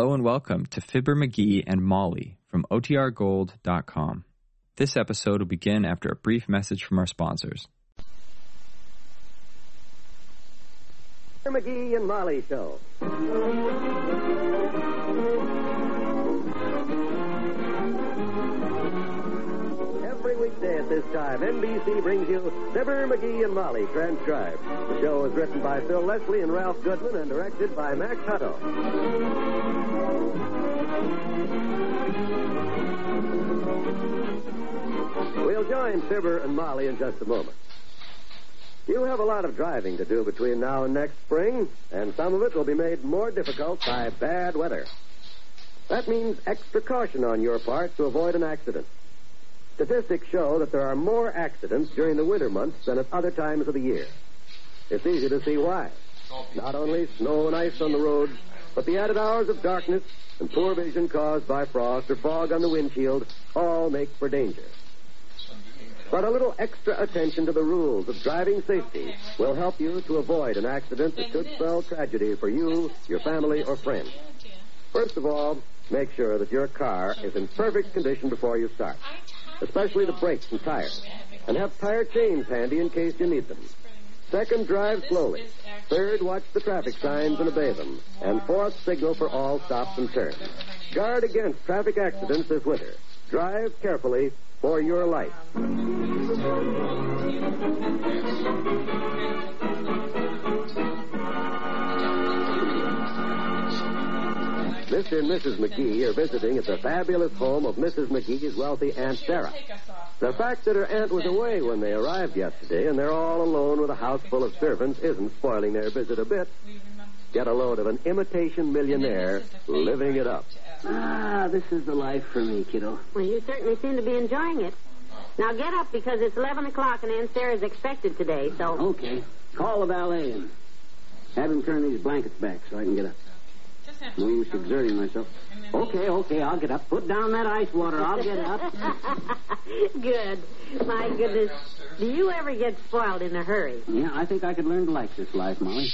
Hello and welcome to Fibber McGee and Molly from OTRGold.com. This episode will begin after a brief message from our sponsors. Fibber McGee and Molly Show. Time, NBC brings you Fibber, McGee, and Molly transcribed. The show is written by Phil Leslie and Ralph Goodman and directed by Max Hutto. We'll join Fibber and Molly in just a moment. You have a lot of driving to do between now and next spring, and some of it will be made more difficult by bad weather. That means extra caution on your part to avoid an accident. Statistics show that there are more accidents during the winter months than at other times of the year. It's easy to see why. Not only snow and ice on the roads, but the added hours of darkness and poor vision caused by frost or fog on the windshield all make for danger. But a little extra attention to the rules of driving safety will help you to avoid an accident that could spell tragedy for you, your family, or friends. First of all, make sure that your car is in perfect condition before you start, especially the brakes and tires, and have tire chains handy in case you need them. Second, drive slowly. Third, watch the traffic signs and obey them. And fourth, signal for all stops and turns. Guard against traffic accidents this winter. Drive carefully for your life. Mr. and Mrs. McGee are visiting at the fabulous home of Mrs. McGee's wealthy Aunt Sarah. The fact that her aunt was away when they arrived yesterday and they're all alone with a house full of servants isn't spoiling their visit a bit. Get a load of an imitation millionaire living it up. Ah, this is the life for me, kiddo. Well, you certainly seem to be enjoying it. Now get up because it's 11 o'clock and Aunt Sarah's expected today, so. Okay. Call the valet and have him turn these blankets back so I can get up. No use exerting myself. Okay, okay, I'll get up. Put down that ice water. I'll get up. Good. My goodness. Do you ever get spoiled in a hurry? Yeah, I think I could learn to like this life, Molly.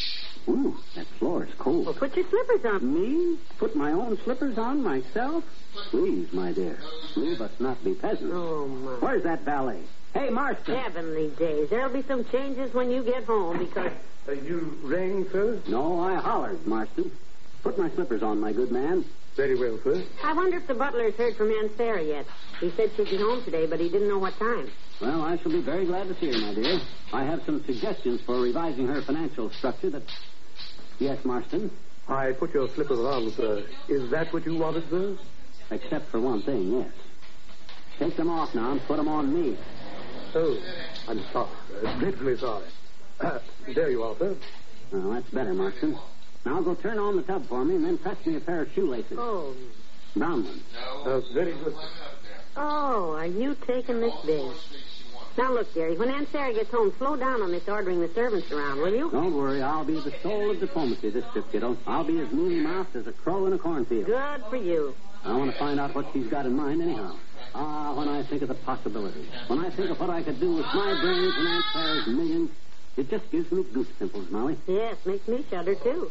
Ooh, that floor is cold. Well, put your slippers on. Me? Put my own slippers on myself? Please, my dear. We must not be peasants. Oh, my. Where's that valet? Hey, Marston. Heavenly days. There'll be some changes when you get home because. Uh, you rang, sir? No, I hollered, Marston. Put my slippers on, my good man. Very well, sir. I wonder if the butler's heard from Aunt Sarah yet. He said she'd be home today, but he didn't know what time. Well, I shall be very glad to see her, my dear. I have some suggestions for revising her financial structure that. Yes, Marston? I put your slippers on, sir. Is that what you wanted, sir? Except for one thing, yes. Take them off now and put them on me. Oh, I'm sorry. Dreadfully sorry. Uh, there you are, sir. Well, that's better, Marston. Now go turn on the tub for me and then press me a pair of shoelaces. Oh. Brown ones. Uh, very good. Oh, are you taking this big? Now look, Gary, when Aunt Sarah gets home, slow down on this ordering the servants around, will you? Don't worry, I'll be the soul of diplomacy this trip, kiddo. I'll be as mealy mouthed as a crow in a cornfield. Good for you. I want to find out what she's got in mind, anyhow. Ah, when I think of the possibilities, when I think of what I could do with my brains and Aunt Sarah's millions, it just gives me goose pimples, Molly. Yes, makes me shudder, too.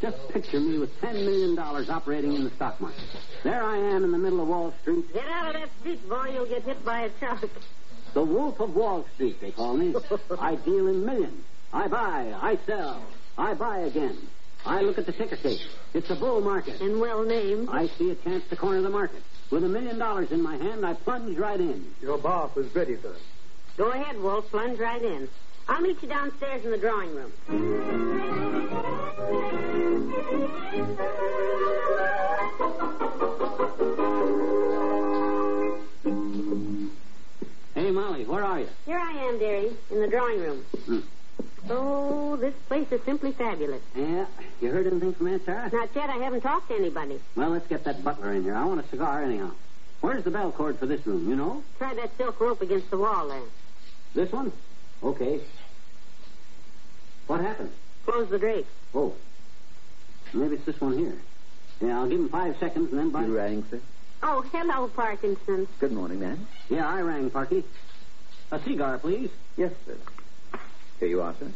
Just picture me with $10 million operating in the stock market. There I am in the middle of Wall Street. Get out of that seat, boy. You'll get hit by a truck. The Wolf of Wall Street, they call me. I deal in millions. I buy, I sell, I buy again. I look at the ticker tape. It's a bull market. And well named. I see a chance to corner the market. With a million dollars in my hand, I plunge right in. Your bath is ready, sir. Go ahead, Wolf. Plunge right in. I'll meet you downstairs in the drawing room. Hey, Molly, where are you? Here I am, dearie, in the drawing room. Hmm. Oh, this place is simply fabulous. Yeah, you heard anything from Aunt Sarah? Not yet. I haven't talked to anybody. Well, let's get that butler in here. I want a cigar anyhow. Where's the bell cord for this room, you know? Try that silk rope against the wall there. This one? Okay. What happened? Close the drapes. Oh. Maybe it's this one here. Yeah, I'll give him five seconds and then by... You rang, sir? Oh, hello, Parkinson. Good morning, ma'am. Yeah, I rang, Parky. A cigar, please. Yes, sir. Here you are, sir.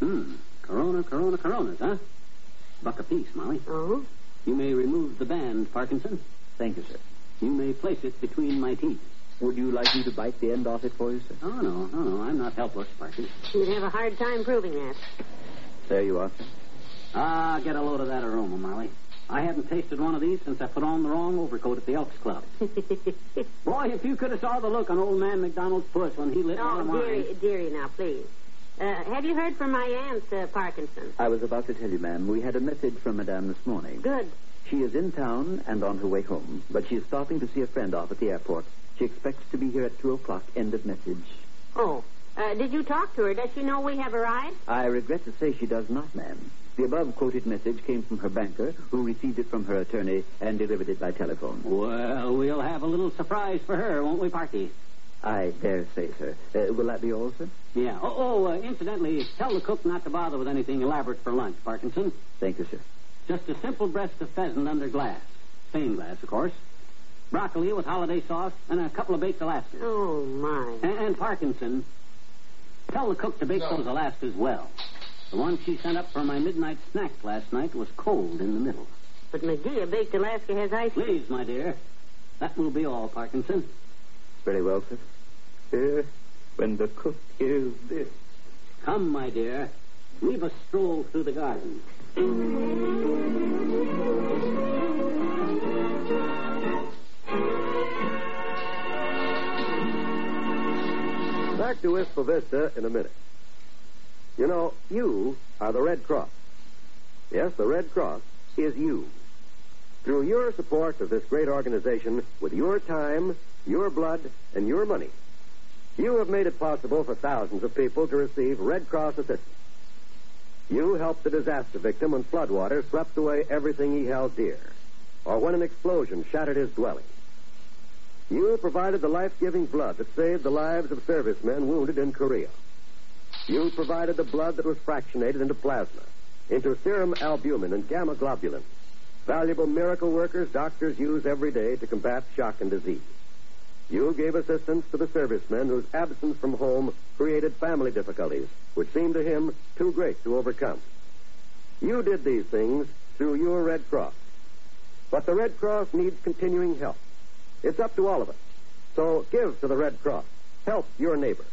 Hmm. Corona, Corona, Coronas, huh? Buck apiece, Molly. Oh? You may remove the band, Parkinson. Thank you, sir. You may place it between my teeth. Would you like me to bite the end off it for you, sir? Oh, no, no, no. I'm not helpless, Parkinson. You'd have a hard time proving that. There you are, sir. Ah, get a load of that aroma, Molly. I haven't tasted one of these since I put on the wrong overcoat at the Elks Club. Boy, if you could have saw the look on old man McDonald's puss when he lit one oh, of mine. dearie, dearie, now, please. Uh, have you heard from my aunt, uh, Parkinson? I was about to tell you, ma'am, we had a message from Madame this morning. Good. She is in town and on her way home, but she is stopping to see a friend off at the airport. She expects to be here at 2 o'clock. End of message. Oh. Uh, did you talk to her? Does she know we have arrived? I regret to say she does not, ma'am. The above quoted message came from her banker, who received it from her attorney and delivered it by telephone. Well, we'll have a little surprise for her, won't we, Parky? I dare say, sir. Uh, will that be all, sir? Yeah. Oh, oh uh, incidentally, tell the cook not to bother with anything elaborate for lunch, Parkinson. Thank you, sir. Just a simple breast of pheasant under glass. Stained glass, of course. Broccoli with hollandaise sauce and a couple of baked Alaskas. Oh, my. And, and Parkinson, tell the cook to bake those Alaskas well. The one she sent up for my midnight snack last night was cold in the middle. But McGee, a baked Alaska has ice. Please, my dear. That will be all, Parkinson. Very well, sir. Here, when the cook hears this. Come, my dear. Leave a stroll through the garden. Back to Wistful Vista in a minute. You know, you are the Red Cross. Yes, the Red Cross is you. Through your support of this great organization, with your time, your blood, and your money, you have made it possible for thousands of people to receive Red Cross assistance. You helped the disaster victim when floodwater swept away everything he held dear, or when an explosion shattered his dwelling. You provided the life-giving blood that saved the lives of servicemen wounded in Korea. You provided the blood that was fractionated into plasma, into serum albumin and gamma globulin, valuable miracle workers doctors use every day to combat shock and disease. You gave assistance to the servicemen whose absence from home created family difficulties, which seemed to him too great to overcome. You did these things through your Red Cross. But the Red Cross needs continuing help. It's up to all of us. So give to the Red Cross. Help your neighbor.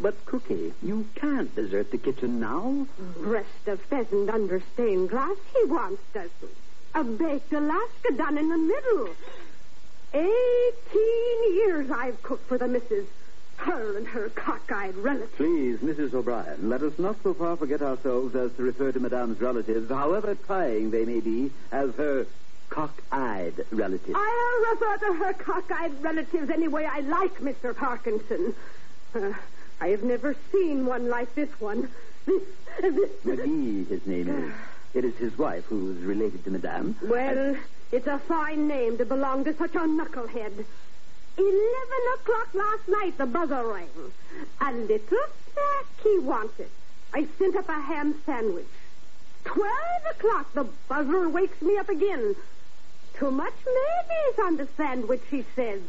But, Cookie, you can't desert the kitchen now. Breast of pheasant under stained glass he wants, doesn't A baked Alaska done in the middle. Eighteen years I've cooked for the missus. Her and her cockeyed relatives. Please, Mrs. O'Brien, let us not so far forget ourselves as to refer to Madame's relatives, however trying they may be, as her cock-eyed relatives. I'll refer to her cockeyed relatives any way I like, Mr. Parkinson. Uh, I have never seen one like this one. This, this. McGee, his name is. It is his wife who is related to Madame. Well, it's a fine name to belong to such a knucklehead. Eleven o'clock last night, the buzzer rang. A little snack he wanted. I sent up a ham sandwich. Twelve o'clock, the buzzer wakes me up again. Too much mayonnaise on the sandwich, he says.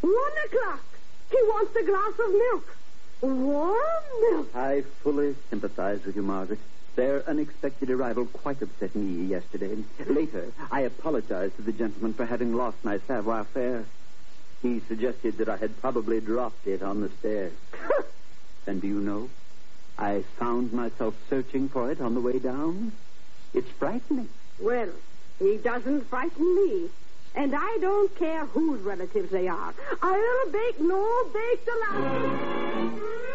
One o'clock, he wants a glass of milk. Warm milk. I fully sympathize with you, Margaret. Their unexpected arrival quite upset me yesterday. Later, I apologized to the gentleman for having lost my savoir faire. He suggested that I had probably dropped it on the stairs. and do you know? I found myself searching for it on the way down. It's frightening. Well, he doesn't frighten me. And I don't care whose relatives they are. I'll bake no baked Alaska.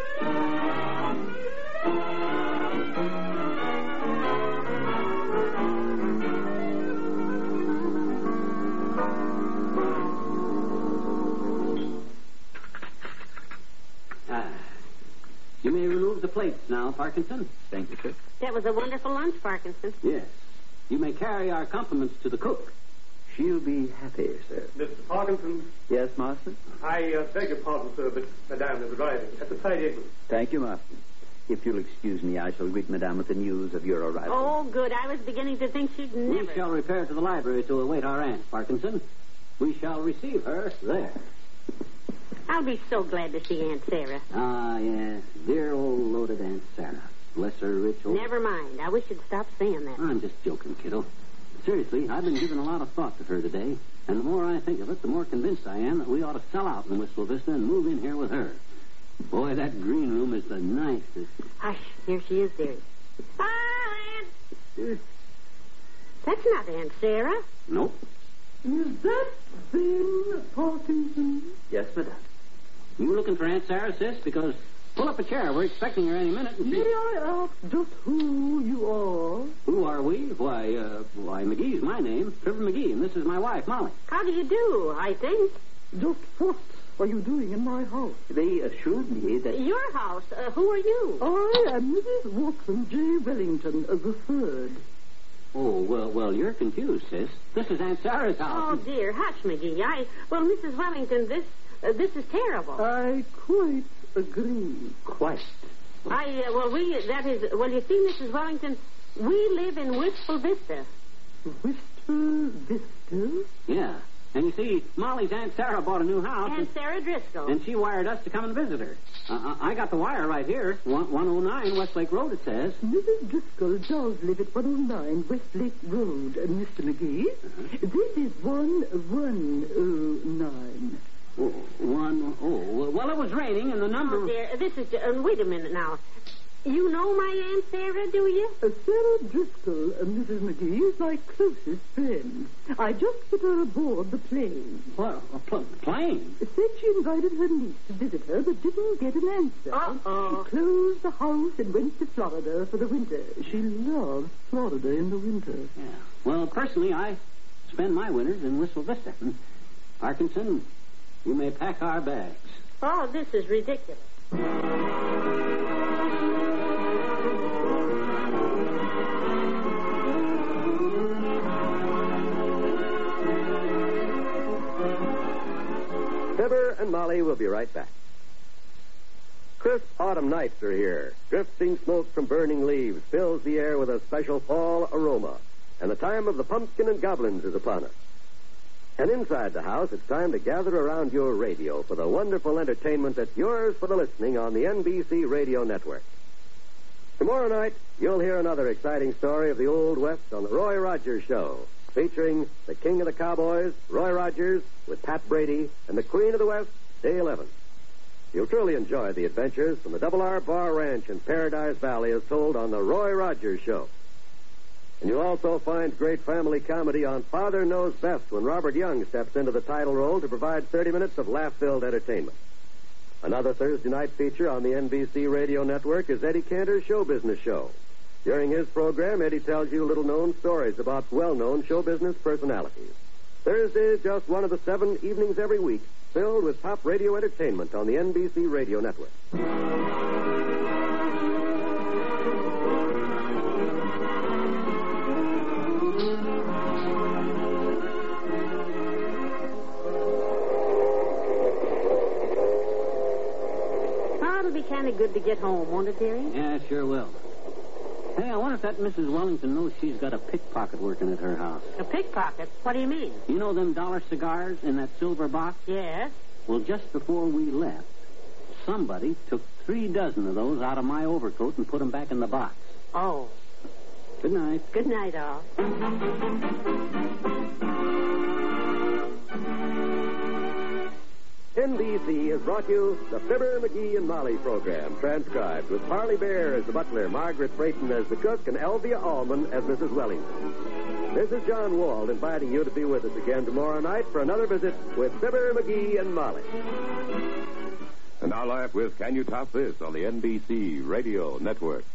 You may remove the plates now, Parkinson. Thank you, sir. That was a wonderful lunch, Parkinson. Yes. You may carry our compliments to the cook. She'll be happy, sir. Mr. Parkinson, Yes, Marston? I uh, beg your pardon, sir, but Madame is arriving at the side entrance. Thank you, Marston. If you'll excuse me, I shall greet Madame with the news of your arrival. Oh, good. I was beginning to think she'd never. We shall repair to the library to await our aunt, Parkinson. We shall receive her there. I'll be so glad to see Aunt Sarah. Ah, yes. Dear old loaded Aunt Sarah. Bless her rich old... Never mind. I wish you'd stop saying that. I'm just joking, kiddo. Seriously, I've been giving a lot of thought to her today, and the more I think of it, the more convinced I am that we ought to sell out in Wistful Vista and move in here with her. Boy, that green room is the nicest. Hush. Here she is, dearie. Hi, Aunt. That's not Aunt Sarah. Nope. Is that Ben Parkinson? Yes, madame. You looking for Aunt Sarah, sis? Because pull up a chair. We're expecting her any minute. And May see... I ask just who you are? Who are we? Why, uh, why, McGee's my name, Trevor McGee, and this is my wife, Molly. How do you do, I think? Just what are you doing in my house? They assured me that Your house. Uh, who are you? I am Mrs. Watson J. Wellington, uh, the third. Oh, well, well, you're confused, sis. This is Aunt Sarah's house. Oh, dear. Hush, McGee. I... Well, Mrs. Wellington, this... Uh, this is terrible. I quite agree. quite. I, uh, well, we, that is, well, you see, Mrs. Wellington, we live in Wistful Vista. Wistful Vista? Yeah. And you see, Molly's Aunt Sarah bought a new house, And Sarah Driscoll. and she wired us to come and visit her. Uh, I I got the wire right here. One- 109 Westlake Road, it says. Mrs. Driscoll does live at 109 Westlake Road, uh, Mr. McGee. This is 1109. Oh, one, oh, well, it was raining, and the number... Oh, dear. This is, uh, wait a minute now. You know my Aunt Sarah, do you? Uh, Sarah Driscoll, uh, Mrs. McGee, is my closest friend. I just put her aboard the plane. What, a pl- plane? Said she invited her niece to visit her, but didn't get an answer. Uh-oh. She closed the house and went to Florida for the winter. She loves Florida in the winter. Yeah. Well, personally, I spend my winters in Wistful Vista. Parkinson, you may pack our bags. Oh, this is ridiculous. Fibber and Molly will be right back. Crisp autumn nights are here. Drifting smoke from burning leaves fills the air with a special fall aroma. And the time of the pumpkin and goblins is upon us. And inside the house, it's time to gather around your radio for the wonderful entertainment that's yours for the listening on the NBC Radio Network. Tomorrow night, you'll hear another exciting story of the Old West on the Roy Rogers Show, featuring the King of the Cowboys, Roy Rogers, with Pat Brady, and the Queen of the West, Dale Evans. You'll truly enjoy the adventures from the Double R Bar Ranch in Paradise Valley as told on the Roy Rogers Show. And you'll also find great family comedy on Father Knows Best when Robert Young steps into the title role to provide 30 minutes of laugh-filled entertainment. Another Thursday night feature on the NBC Radio Network is Eddie Cantor's Show Business Show. During his program, Eddie tells you little-known stories about well-known show business personalities. Thursday is just one of the seven evenings every week filled with top radio entertainment on the NBC Radio Network. Good to get home, won't it, dearie? Yeah, sure will. Hey, I wonder if that Mrs. Wellington knows she's got a pickpocket working at her house. A pickpocket? What do you mean? You know them dollar cigars in that silver box? Yes. Well, just before we left, somebody took three dozen of those out of my overcoat and put them back in the box. Oh. Good night. Good night, all. NBC has brought you the Fibber, McGee, and Molly program, transcribed with Harley Bear as the butler, Margaret Brayton as the cook, and Elvia Allman as Mrs. Wellington. This is John Wald inviting you to be with us again tomorrow night for another visit with Fibber, McGee, and Molly. And now live with Can You Top This on the NBC Radio Network.